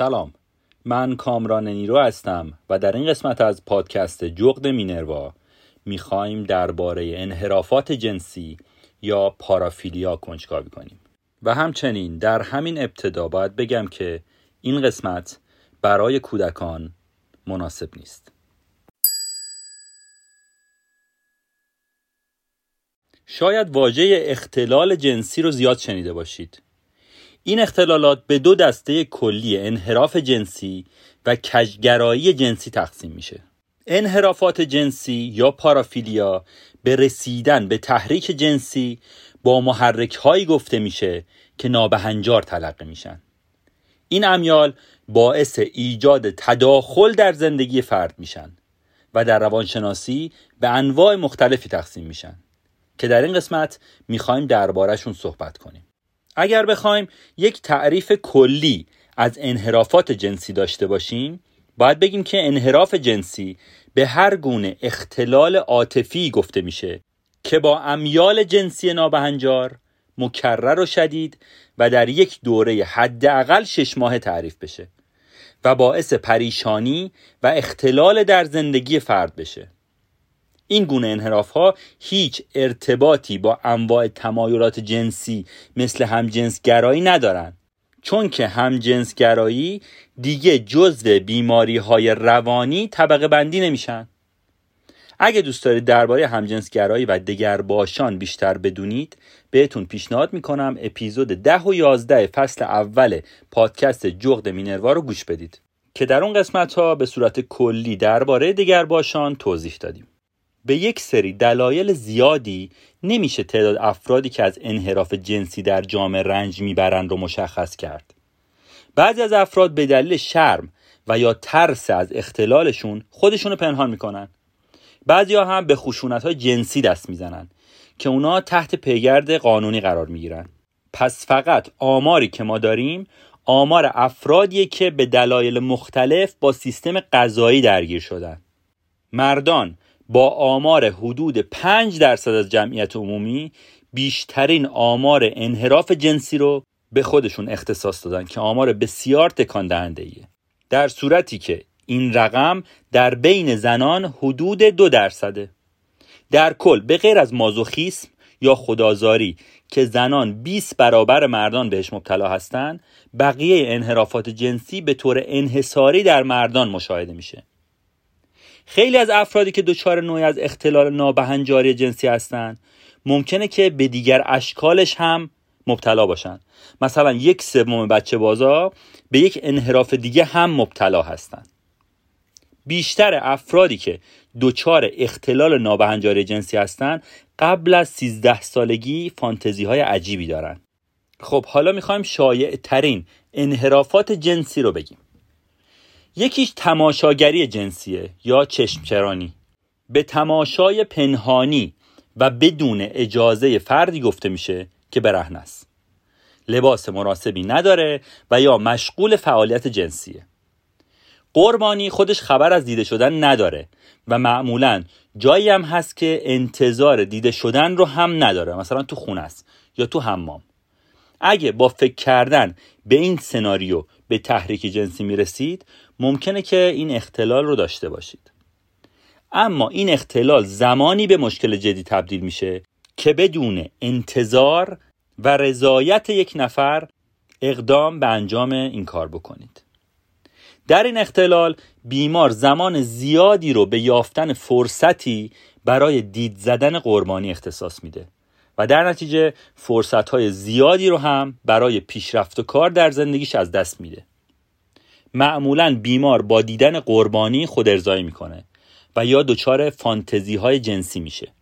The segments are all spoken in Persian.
سلام. من کامران نیرو هستم و در این قسمت از پادکست جغد مینروا می‌خوایم درباره انحرافات جنسی یا پارافیلیا کنجکاوی کنیم. و همچنین در همین ابتدا باید بگم که این قسمت برای کودکان مناسب نیست. شاید واژه اختلال جنسی رو زیاد شنیده باشید. این اختلالات به دو دسته کلی انحراف جنسی و کجگرایی جنسی تقسیم میشه. انحرافات جنسی یا پارافیلیا به رسیدن به تحریک جنسی با محرک هایی گفته میشه که نابهنجار تلقی میشن. این امیال باعث ایجاد تداخل در زندگی فرد میشن و در روانشناسی به انواع مختلفی تقسیم میشن که در این قسمت می‌خوایم دربارهشون صحبت کنیم. اگر بخوایم یک تعریف کلی از انحرافات جنسی داشته باشیم باید بگیم که انحراف جنسی به هر گونه اختلال عاطفی گفته میشه که با امیال جنسی نابهنجار مکرر و شدید و در یک دوره حداقل شش ماه تعریف بشه و باعث پریشانی و اختلال در زندگی فرد بشه. این گونه انحراف ها هیچ ارتباطی با انواع تمایلات جنسی مثل همجنسگرایی ندارند چون که همجنسگرایی دیگه جزو بیماری های روانی طبقه بندی نمیشن. اگه دوست دارید درباره همجنسگرایی و دگرباشان بیشتر بدونید بهتون پیشنهاد می‌کنم اپیزود ده و یازده فصل اول پادکست جغد مینروا رو گوش بدید. که در اون قسمت ها به صورت کلی درباره دگرباشان توضیح دادیم. به یک سری دلایل زیادی نمیشه تعداد افرادی که از انحراف جنسی در جامعه رنج می‌برند رو مشخص کرد. بعضی از افراد به دلیل شرم و یا ترس از اختلالشون خودشونو پنهان می‌کنن. بعضی ها هم به خشونت های جنسی دست می‌زنن که اونا تحت پیگرد قانونی قرار می‌گیرن. پس فقط آماری که ما داریم آمار افرادیه که به دلایل مختلف با سیستم غذایی درگیر شدن. مردان با آمار حدود 5 درصد از جمعیت عمومی بیشترین آمار انحراف جنسی رو به خودشون اختصاص دادن که آمار بسیار تکان دهنده ایه. در صورتی که این رقم در بین زنان حدود دو درصده در کل به غیر از مازوخیسم یا خدازاری که زنان 20 برابر مردان بهش مبتلا هستند بقیه انحرافات جنسی به طور انحصاری در مردان مشاهده میشه خیلی از افرادی که دچار نوعی از اختلال نابهنجاری جنسی هستند ممکنه که به دیگر اشکالش هم مبتلا باشن. مثلا یک سوم بچه بازا به یک انحراف دیگه هم مبتلا هستند بیشتر افرادی که دچار اختلال نابهنجاری جنسی هستند قبل از 13 سالگی فانتزی های عجیبی دارن. خب حالا می‌خوایم شایع ترین انحرافات جنسی رو بگیم. یکیش تماشاگری جنسیه یا چشمچرانی. به تماشای پنهانی و بدون اجازه فردی گفته میشه که برهن است. لباس مناسبی نداره و یا مشغول فعالیت جنسیه. قربانی خودش خبر از دیده شدن نداره و معمولا جایی هم هست که انتظار دیده شدن رو هم نداره. مثلا تو خونه است یا تو حمام. اگه با فکر کردن به این سناریو به تحریک جنسی می‌رسید ممکنه که این اختلال رو داشته باشید. اما این اختلال زمانی به مشکل جدی تبدیل میشه که بدون انتظار و رضایت یک نفر اقدام به انجام این کار بکنید. در این اختلال بیمار زمان زیادی رو به یافتن فرصتی برای دید زدن قربانی اختصاص میده و در نتیجه فرصت های زیادی رو هم برای پیشرفت و کار در زندگیش از دست میده. معمولا بیمار با دیدن قربانی خود ارزایی می‌کنه و یا دچار فانتزی های جنسی میشه.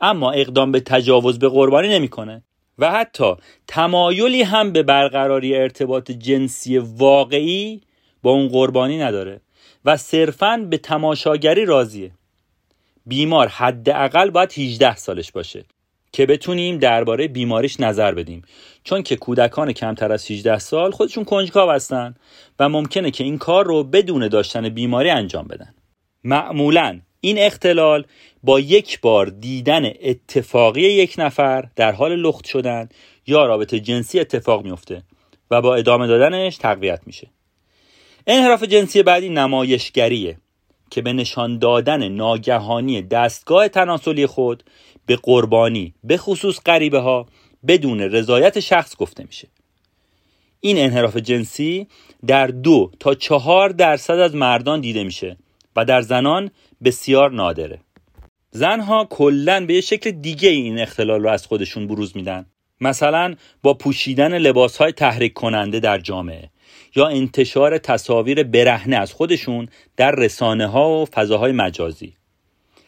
اما اقدام به تجاوز به قربانی نمی‌کنه. و حتی تمایلی هم به برقراری ارتباط جنسی واقعی با اون قربانی نداره و صرفا به تماشاگری راضیه. بیمار حداقل باید 18 سالش باشه. که بتونیم درباره بیماریش نظر بدیم. چون که کودکان کمتر از 18 سال خودشون کنجکاو هستن و ممکنه که این کار رو بدون داشتن بیماری انجام بدن. معمولا این اختلال با یک بار دیدن اتفاقی یک نفر در حال لخت شدن یا رابطه جنسی اتفاق میفته و با ادامه دادنش تقویت میشه. انحراف جنسی بعدی نمایشگریه که به نشان دادن ناگهانی دستگاه تناسلی خود به قربانی به خصوص غریبه ها بدون رضایت شخص گفته میشه. این انحراف جنسی در دو تا چهار درصد از مردان دیده میشه و در زنان بسیار نادره. زنها کلا به یه شکل دیگه این اختلال رو از خودشون بروز میدن. مثلا با پوشیدن لباس های تحریک کننده در جامعه یا انتشار تصاویر برهنه از خودشون در رسانه ها و فضاهای مجازی.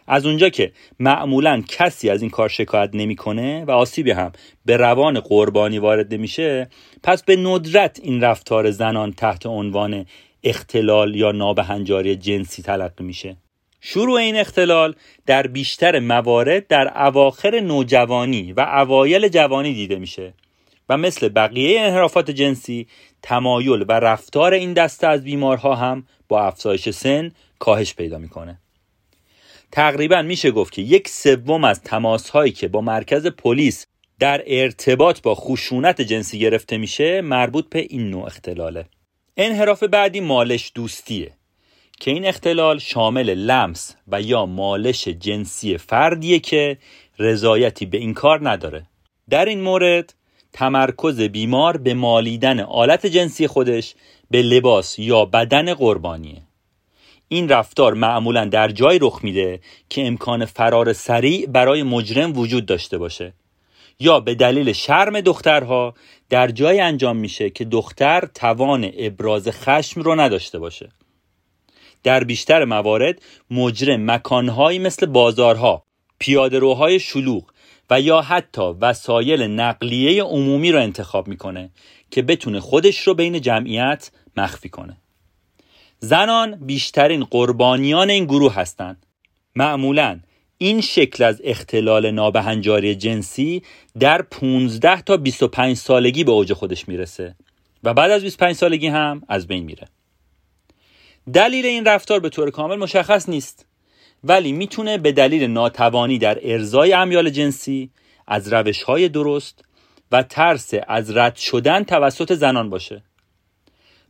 از اونجا که معمولا کسی از این کار شکایت نمی‌کنه و آسیبی هم به روان قربانی وارد نمیشه پس به ندرت این رفتار زنان تحت عنوان اختلال یا نابهنجاری جنسی تلقی میشه. شروع این اختلال در بیشتر موارد در اواخر نوجوانی و اوایل جوانی دیده میشه و مثل بقیه انحرافات جنسی تمایل و رفتار این دسته از بیمارها هم با افزایش سن کاهش پیدا می‌کنه. تقریبا میشه گفت که یک سوم از تماس هایی که با مرکز پلیس در ارتباط با خشونت جنسی گرفته میشه مربوط به این نوع اختلاله. انحراف بعدی مالش دوستیه. که این اختلال شامل لمس و یا مالش جنسی فردیه که رضایتی به این کار نداره. در این مورد تمرکز بیمار به مالیدن آلت جنسی خودش به لباس یا بدن قربانیه. این رفتار معمولا در جای رخ میده که امکان فرار سریع برای مجرم وجود داشته باشه. یا به دلیل شرم دخترها در جای انجام میشه که دختر توان ابراز خشم رو نداشته باشه. در بیشتر موارد مجرم مکانهایی مثل بازارها پیادهروهای شلوغ و یا حتی وسایل نقلیه عمومی رو انتخاب می‌کنه که بتونه خودش رو بین جمعیت مخفی کنه. زنان بیشترین قربانیان این گروه هستند. معمولا این شکل از اختلال نابهنجاری جنسی در 15 تا 25 سالگی به اوج خودش می‌رسه و بعد از 25 سالگی هم از بین میره. دلیل این رفتار به طور کامل مشخص نیست ولی می‌تونه به دلیل ناتوانی در ارزای امیال جنسی از روش های درست و ترس از رد شدن توسط زنان باشه.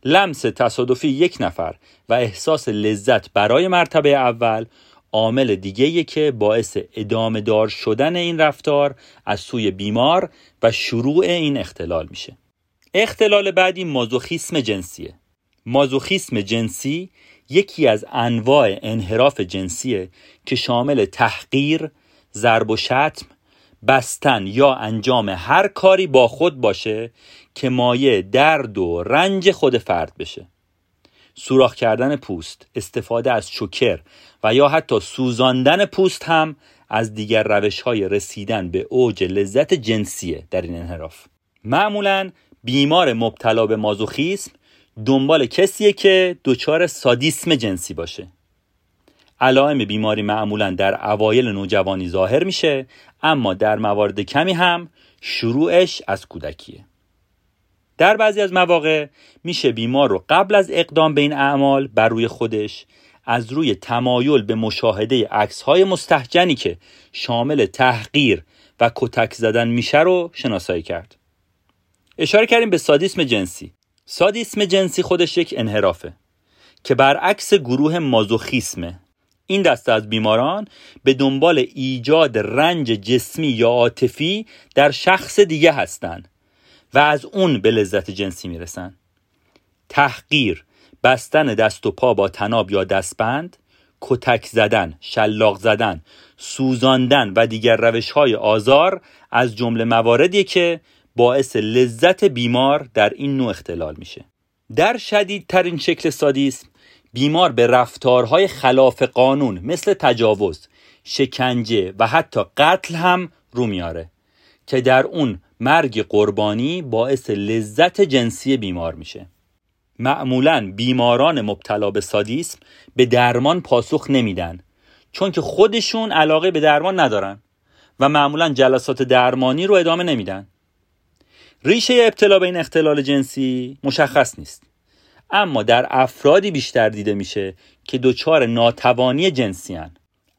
لمس تصادفی یک نفر و احساس لذت برای مرتبه اول عامل دیگه که باعث ادامه دار شدن این رفتار از سوی بیمار و شروع این اختلال میشه. اختلال بعدی مازوخیسم جنسیه. مازوخیسم جنسی یکی از انواع انحراف جنسیه که شامل تحقیر، ضرب و شتم، بستن یا انجام هر کاری با خود باشه که مایه درد و رنج خود فرد بشه. سوراخ کردن پوست استفاده از چوکر و یا حتی سوزاندن پوست هم از دیگر روش های رسیدن به اوج لذت جنسیه در این انحراف. معمولا بیمار مبتلا به مازوخیسم دنبال کسیه که دچار سادیسم جنسی باشه. علائم بیماری معمولا در اوایل نوجوانی ظاهر میشه اما در موارد کمی هم شروعش از کودکیه. در بعضی از مواقع میشه بیمار رو قبل از اقدام به این اعمال بر روی خودش از روی تمایل به مشاهده عکس های مستحجنی که شامل تحقیر و کتک زدن میشه رو شناسایی کرد. اشاره کردیم به سادیسم جنسی. سادیسم جنسی خودش یک انحرافه که برعکس گروه مازوخیسمه. این دسته از بیماران به دنبال ایجاد رنج جسمی یا عاطفی در شخص دیگه هستند و از اون به لذت جنسی می‌رسن. تحقیر بستن دست و پا با تناب یا دستبند کتک زدن شلاق زدن سوزاندن و دیگر روش های آزار از جمله مواردی که باعث لذت بیمار در این نوع اختلال میشه. در شدیدترین شکل سادیسم بیمار به رفتارهای خلاف قانون مثل تجاوز شکنجه و حتی قتل هم رو میاره که در اون مرگ قربانی باعث لذت جنسی بیمار میشه. معمولا بیماران مبتلا به سادیسم به درمان پاسخ نمیدن چون که خودشون علاقه به درمان ندارن و معمولا جلسات درمانی رو ادامه نمیدن. ریشه ابتلا به این اختلال جنسی مشخص نیست. اما در افرادی بیشتر دیده میشه که دچار ناتوانی جنسی هن.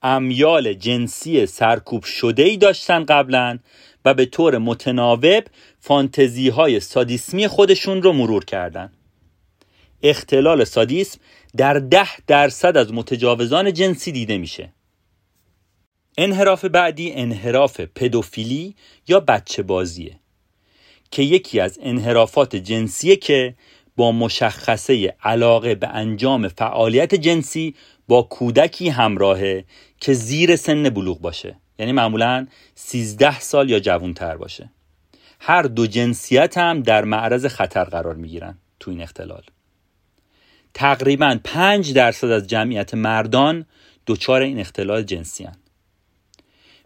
امیال جنسی سرکوب شده ای داشتن قبلا و به طور متناوب فانتزی های سادیسمی خودشون رو مرور کردن. اختلال سادیسم در ده درصد از متجاوزان جنسی دیده میشه. انحراف بعدی انحراف پدوفیلی یا بچه بازیه که یکی از انحرافات جنسیه که با مشخصه علاقه به انجام فعالیت جنسی با کودکی همراهه که زیر سن بلوغ باشه. یعنی معمولا 13 سال یا جوانتر باشه. هر دو جنسیت هم در معرض خطر قرار می‌گیرن تو این اختلال. تقریبا 5 درصد از جمعیت مردان دچار این اختلال جنسی هن.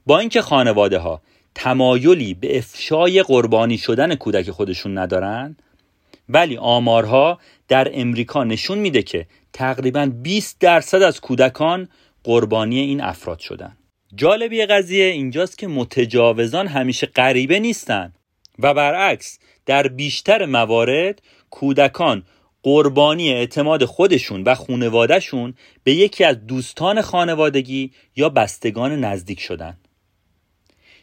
با اینکه خانواده ها تمایلی به افشای قربانی شدن کودک خودشون ندارن ولی آمارها در امریکا نشون میده که تقریبا 20 درصد از کودکان قربانی این افراد شدن. جالبی قضیه اینجاست که متجاوزان همیشه غریبه نیستن. و برعکس در بیشتر موارد کودکان قربانی اعتماد خودشون و خونوادهشون به یکی از دوستان خانوادگی یا بستگان نزدیک شدن.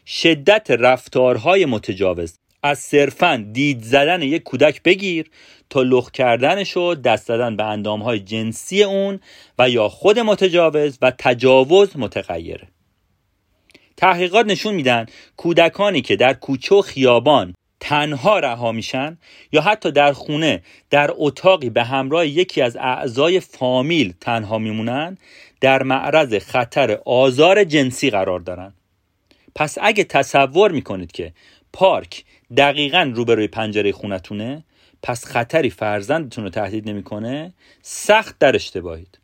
شدت رفتارهای متجاوز از صرفا دید زدن یک کودک بگیر تا لخ کردنش و دست زدن به اندامهای جنسی اون و یا خود متجاوز و تجاوز متغیره. تحقیقات نشون میدن کودکانی که در کوچه و خیابان تنها رها میشن یا حتی در خونه در اتاقی به همراه یکی از اعضای فامیل تنها میمونن در معرض خطر آزار جنسی قرار دارن. پس اگه تصور می‌کنید که پارک دقیقا روبروی پنجره خونتونه پس خطری فرزندتون رو تهدید نمی‌کنه سخت در اشتباهید.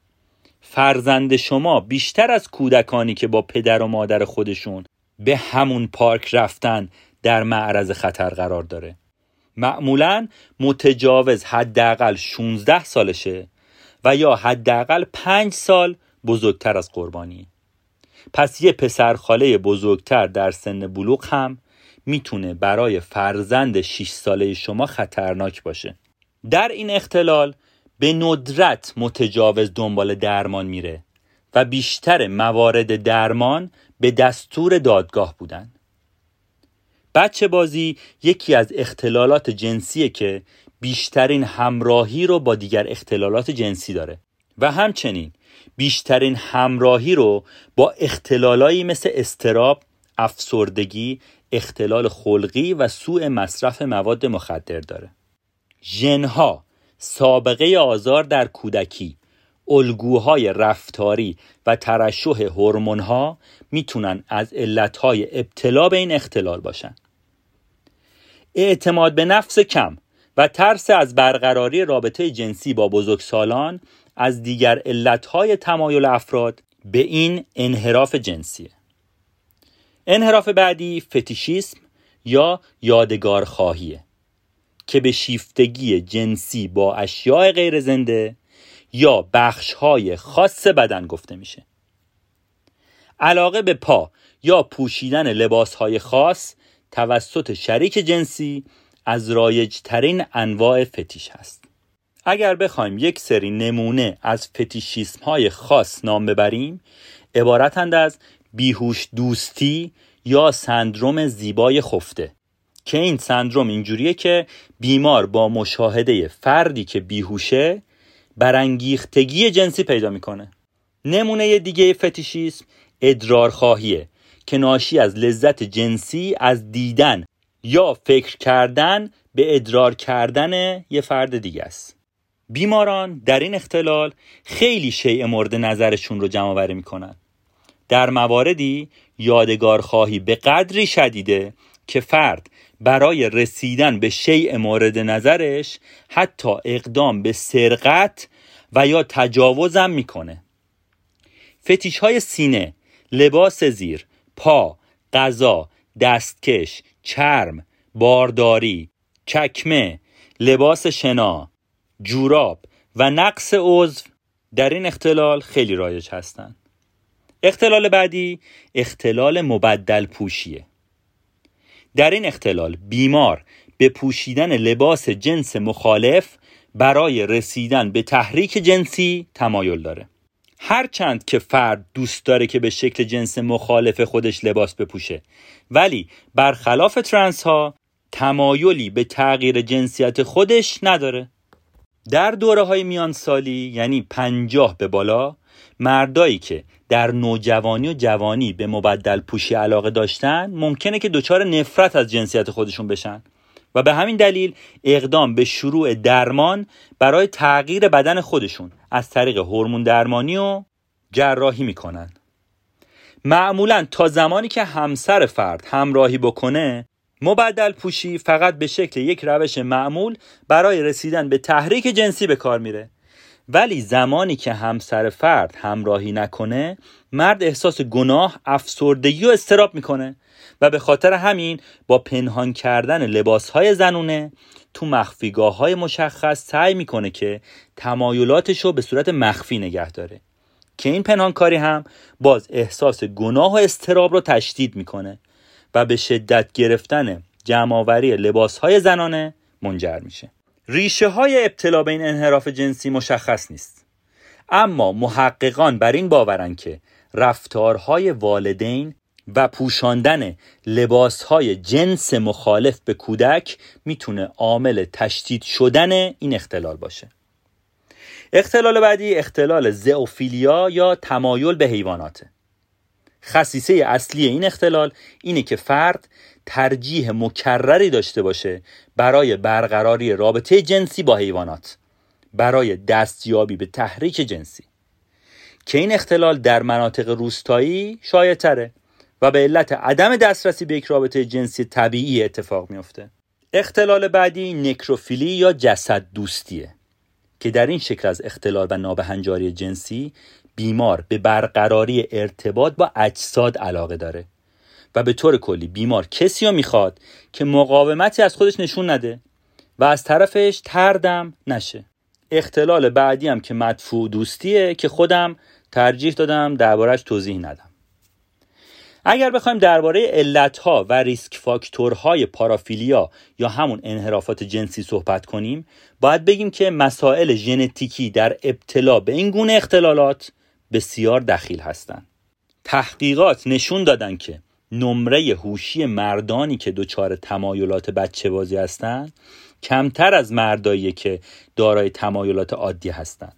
فرزند شما بیشتر از کودکانی که با پدر و مادر خودشون به همون پارک رفتن در معرض خطر قرار داره. معمولا متجاوز حداقل 16 سالشه و یا حداقل 5 سال بزرگتر از قربانی. پس یه پسرخاله بزرگتر در سن بلوغ هم می‌تونه برای فرزند 6 ساله شما خطرناک باشه. در این اختلال به ندرت متجاوز دنبال درمان میره و بیشتر موارد درمان به دستور دادگاه بودن بچه بازی یکی از اختلالات جنسیه که بیشترین همراهی رو با دیگر اختلالات جنسی داره و همچنین بیشترین همراهی رو با اختلالایی مثل استراب، افسردگی، اختلال خلقی و سوء مصرف مواد مخدر داره. ژنها سابقه آزار در کودکی الگوهای رفتاری و ترشح هورمون‌ها می‌تونن از علتهای ابتلا به این اختلال باشن. اعتماد به نفس کم و ترس از برقراری رابطه جنسی با بزرگسالان از دیگر علتهای تمایل افراد به این انحراف جنسیه انحراف بعدی فتیشیسم یا یادگار خواهیه که به شیفتگی جنسی با اشیاء غیر زنده یا بخشهای خاص بدن گفته میشه. علاقه به پا یا پوشیدن لباسهای خاص توسط شریک جنسی از رایج ترین انواع فتیش هست. اگر بخوایم یک سری نمونه از فتیشیسم های خاص نام ببریم عبارتند از بیهوش دوستی یا سندروم زیبای خفته. که این سندروم اینجوریه که بیمار با مشاهده فردی که بیهوشه برانگیختگی جنسی پیدا می‌کنه. نمونه دیگه فتیشیسم ادرار خواهیه که ناشی از لذت جنسی از دیدن یا فکر کردن به ادرار کردن یه فرد دیگه است. بیماران در این اختلال خیلی شیء مورد نظرشون رو جمع آوری می‌کنن. در مواردی یادگار خواهی به قدری شدیده که فرد برای رسیدن به شیء مورد نظرش حتی اقدام به سرقت و یا تجاوزم می‌کنه. فتیش های سینه لباس زیر پا غذا دستکش چرم بارداری چکمه لباس شنا جوراب و نقص عضو در این اختلال خیلی رایج هستند اختلال بعدی اختلال مبدل پوشیه در این اختلال بیمار به پوشیدن لباس جنس مخالف برای رسیدن به تحریک جنسی تمایل داره. هرچند که فرد دوست داره که به شکل جنس مخالف خودش لباس بپوشه ولی برخلاف ترنس ها تمایلی به تغییر جنسیت خودش نداره. در دوره های میان سالی یعنی پنجاه به بالا مردایی که در نوجوانی و جوانی به مبدل پوشی علاقه داشتن ممکنه که دچار نفرت از جنسیت خودشون بشن. و به همین دلیل اقدام به شروع درمان برای تغییر بدن خودشون از طریق هورمون درمانی و جراحی می‌کنن. معمولا تا زمانی که همسر فرد همراهی بکنه مبدل پوشی فقط به شکل یک روش معمول برای رسیدن به تحریک جنسی به کار میره. ولی زمانی که همسر فرد همراهی نکنه مرد احساس گناه افسردگی و استراب می‌کنه و به خاطر همین با پنهان کردن لباسهای زنونه تو مخفیگاه های مشخص سعی می‌کنه که تمایلاتش رو به صورت مخفی نگه داره. که این پنهانکاری هم باز احساس گناه و استراب رو تشدید می‌کنه. و به شدت گرفتن جمعآوری لباس های زنانه منجر میشه. ریشه های ابتلا به این انحراف جنسی مشخص نیست. اما محققان بر این باورن که رفتارهای والدین و پوشاندن لباسهای جنس مخالف به کودک می‌تونه عامل تشدید شدن این اختلال باشه. اختلال بعدی اختلال زئوفیلیا یا تمایل به حیواناته. خصیصه اصلی این اختلال اینه که فرد ترجیح مکرری داشته باشه برای برقراری رابطه جنسی با حیوانات برای دستیابی به تحریک جنسی. که این اختلال در مناطق روستایی شایع و به علت عدم دسترسی به یک رابطه جنسی طبیعی اتفاق میافته. اختلال بعدی نکروفیلی یا جسد دوستیه که در این شکل از اختلال و نابهنجاری جنسی بیمار به برقراری ارتباط با اجساد علاقه داره. و به طور کلی بیمار کسی رو می‌خواد که مقاومتی از خودش نشون نده و از طرفش تردم نشه. اختلال بعدی هم که مدفوع دوستیه که خودم ترجیح دادم دربارهش توضیح ندم. اگر بخوایم درباره علتها و ریسک فاکتورهای پارافیلیا یا همون انحرافات جنسی صحبت کنیم باید بگیم که مسائل ژنتیکی در ابتلا به این گونه اختلالات بسیار دخیل هستند تحقیقات نشون دادن که نمره هوشی مردانی که دچار تمایلات بچه بازی هستند کمتر از مردایی که دارای تمایلات عادی هستند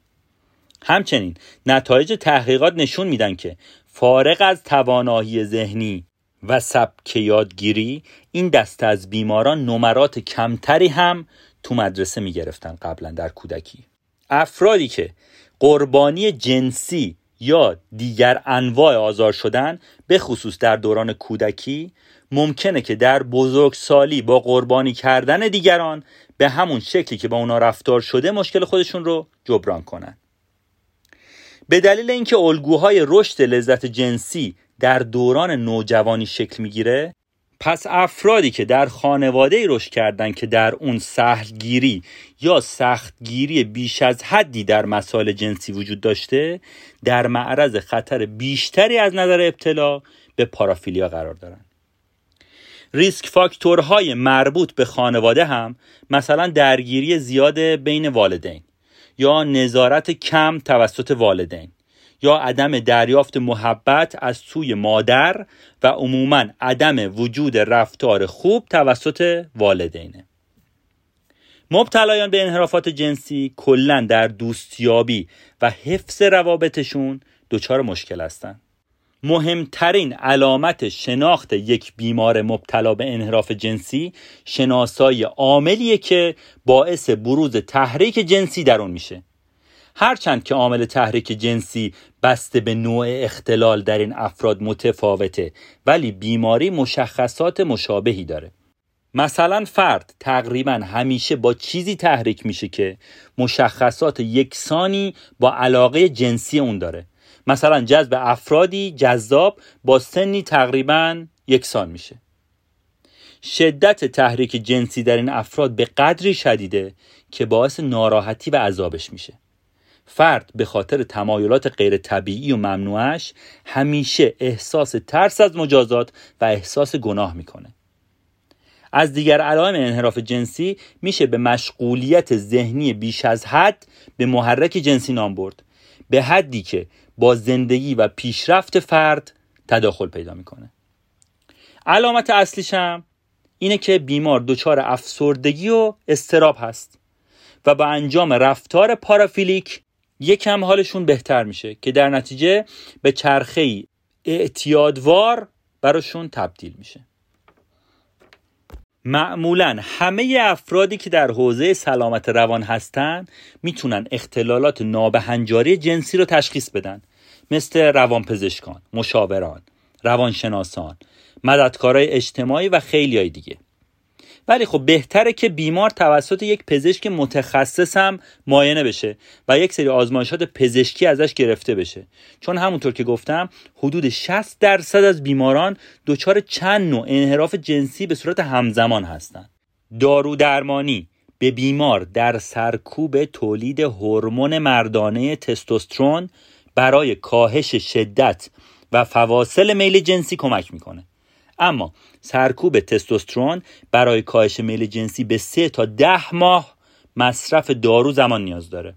همچنین نتایج تحقیقات نشون میدن که فارغ از توانایی ذهنی و سبک یادگیری این دسته از بیماران نمرات کمتری هم تو مدرسه می‌گرفتن قبلا در کودکی. افرادی که قربانی جنسی یا دیگر انواع آزار شدن به خصوص در دوران کودکی ممکنه که در بزرگسالی با قربانی کردن دیگران به همون شکلی که با اونا رفتار شده مشکل خودشون رو جبران کنن. به دلیل اینکه الگوهای رشد لذت جنسی در دوران نوجوانی شکل می‌گیره پس افرادی که در خانواده رشد کردند که در اون سهلگیری یا سختگیری بیش از حدی در مسائل جنسی وجود داشته در معرض خطر بیشتری از نظر ابتلا به پارافیلیا قرار دارند. ریسک فاکتورهای مربوط به خانواده هم مثلا درگیری زیاد بین والدین یا نظارت کم توسط والدین یا عدم دریافت محبت از سوی مادر و عموما عدم وجود رفتار خوب توسط والدینه. مبتلایان به انحرافات جنسی کلا در دوستیابی و حفظ روابطشون دچار مشکل هستند مهمترین علامت شناخت یک بیمار مبتلا به انحراف جنسی شناسایی عاملیه که باعث بروز تحریک جنسی در اون میشه. هرچند که عامل تحریک جنسی بسته به نوع اختلال در این افراد متفاوته ولی بیماری مشخصات مشابهی داره. مثلا فرد تقریبا همیشه با چیزی تحریک میشه که مشخصات یکسانی با علاقه جنسی اون داره. مثلا جذب افرادی جذاب با سنی تقریبا یکسان میشه. شدت تحریک جنسی در این افراد به قدری شدیده که باعث ناراحتی و عذابش میشه. فرد به خاطر تمایلات غیر طبیعی و ممنوعش همیشه احساس ترس از مجازات و احساس گناه می‌کنه. از دیگر علائم انحراف جنسی میشه به مشغولیت ذهنی بیش از حد به محرک جنسی نام برد به حدی که با زندگی و پیشرفت فرد تداخل پیدا می‌کنه. علامت اصلیش هم اینه که بیمار دچار افسردگی و استراب هست و با انجام رفتار پارافیلیک یکم حالشون بهتر میشه که در نتیجه به چرخه اعتیادوار براشون تبدیل میشه. معمولا همه افرادی که در حوزه سلامت روان هستند می‌تونن اختلالات نابهنجاری جنسی رو تشخیص بدن. مثل روانپزشکان، مشاوران، روانشناسان، مددکارای اجتماعی و خیلی های دیگه. ولی خب بهتره که بیمار توسط یک پزشک متخصص هم معاینه بشه و یک سری آزمایشات پزشکی ازش گرفته بشه. چون همونطور که گفتم حدود 60 درصد از بیماران دچار چند نوع انحراف جنسی به صورت همزمان هستند. دارو درمانی به بیمار در سرکوب تولید هورمون مردانه تستوسترون برای کاهش شدت و فواصل میل جنسی کمک می‌کنه. اما سرکوب تستوسترون برای کاهش میل جنسی به سه تا ده ماه مصرف دارو زمان نیاز داره.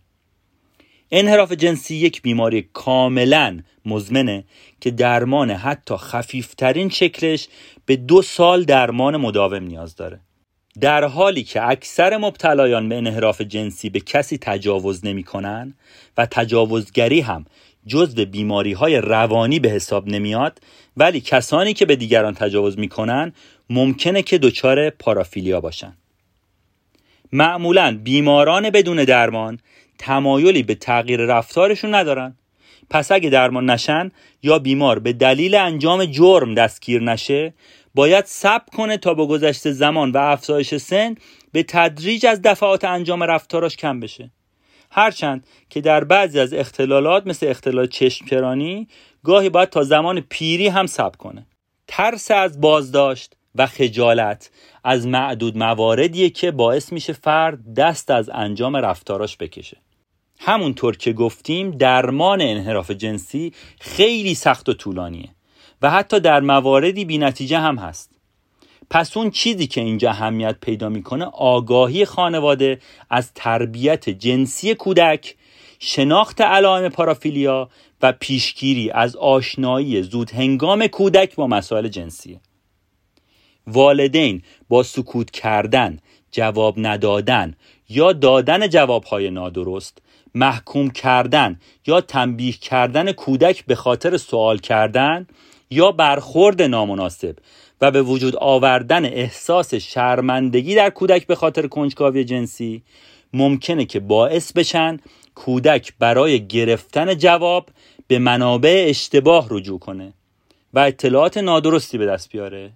انحراف جنسی یک بیماری کاملا مزمنه که درمان حتی خفیفترین شکلش به دو سال درمان مداوم نیاز داره. در حالی که اکثر مبتلایان به انحراف جنسی به کسی تجاوز نمی کنن و تجاوزگری هم جزو بیماری های روانی به حساب نمیاد ولی کسانی که به دیگران تجاوز می‌کنن ممکنه که دچار پارافیلیا باشن. معمولا بیماران بدون درمان تمایلی به تغییر رفتارشون ندارن. پس اگه درمان نشن یا بیمار به دلیل انجام جرم دستگیر نشه باید صبر کنه تا با گذشت زمان و افزایش سن به تدریج از دفعات انجام رفتاراش کم بشه. هرچند که در بعضی از اختلالات مثل اختلال چشمچرانی گاهی باید تا زمان پیری هم صبر کنه. ترس از بازداشت و خجالت از معدود مواردیه که باعث میشه فرد دست از انجام رفتاراش بکشه. همونطور که گفتیم درمان انحراف جنسی خیلی سخت و طولانیه و حتی در مواردی بی نتیجه هم هست. پس اون چیزی که اینجا اهمیت پیدا می‌کنه آگاهی خانواده از تربیت جنسی کودک شناخت علائم پارافیلیا و پیشگیری از آشنایی زود هنگام کودک با مسائل جنسیه والدین با سکوت کردن جواب ندادن یا دادن جوابهای نادرست محکوم کردن یا تنبیه کردن کودک به خاطر سوال کردن یا برخورد نامناسب و به وجود آوردن احساس شرمندگی در کودک به خاطر کنجکاوی جنسی ممکنه که باعث بشن کودک برای گرفتن جواب به منابع اشتباه رجوع کنه و اطلاعات نادرستی به دست بیاره.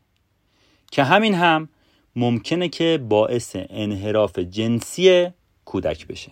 که همین هم ممکنه که باعث انحراف جنسی کودک بشه.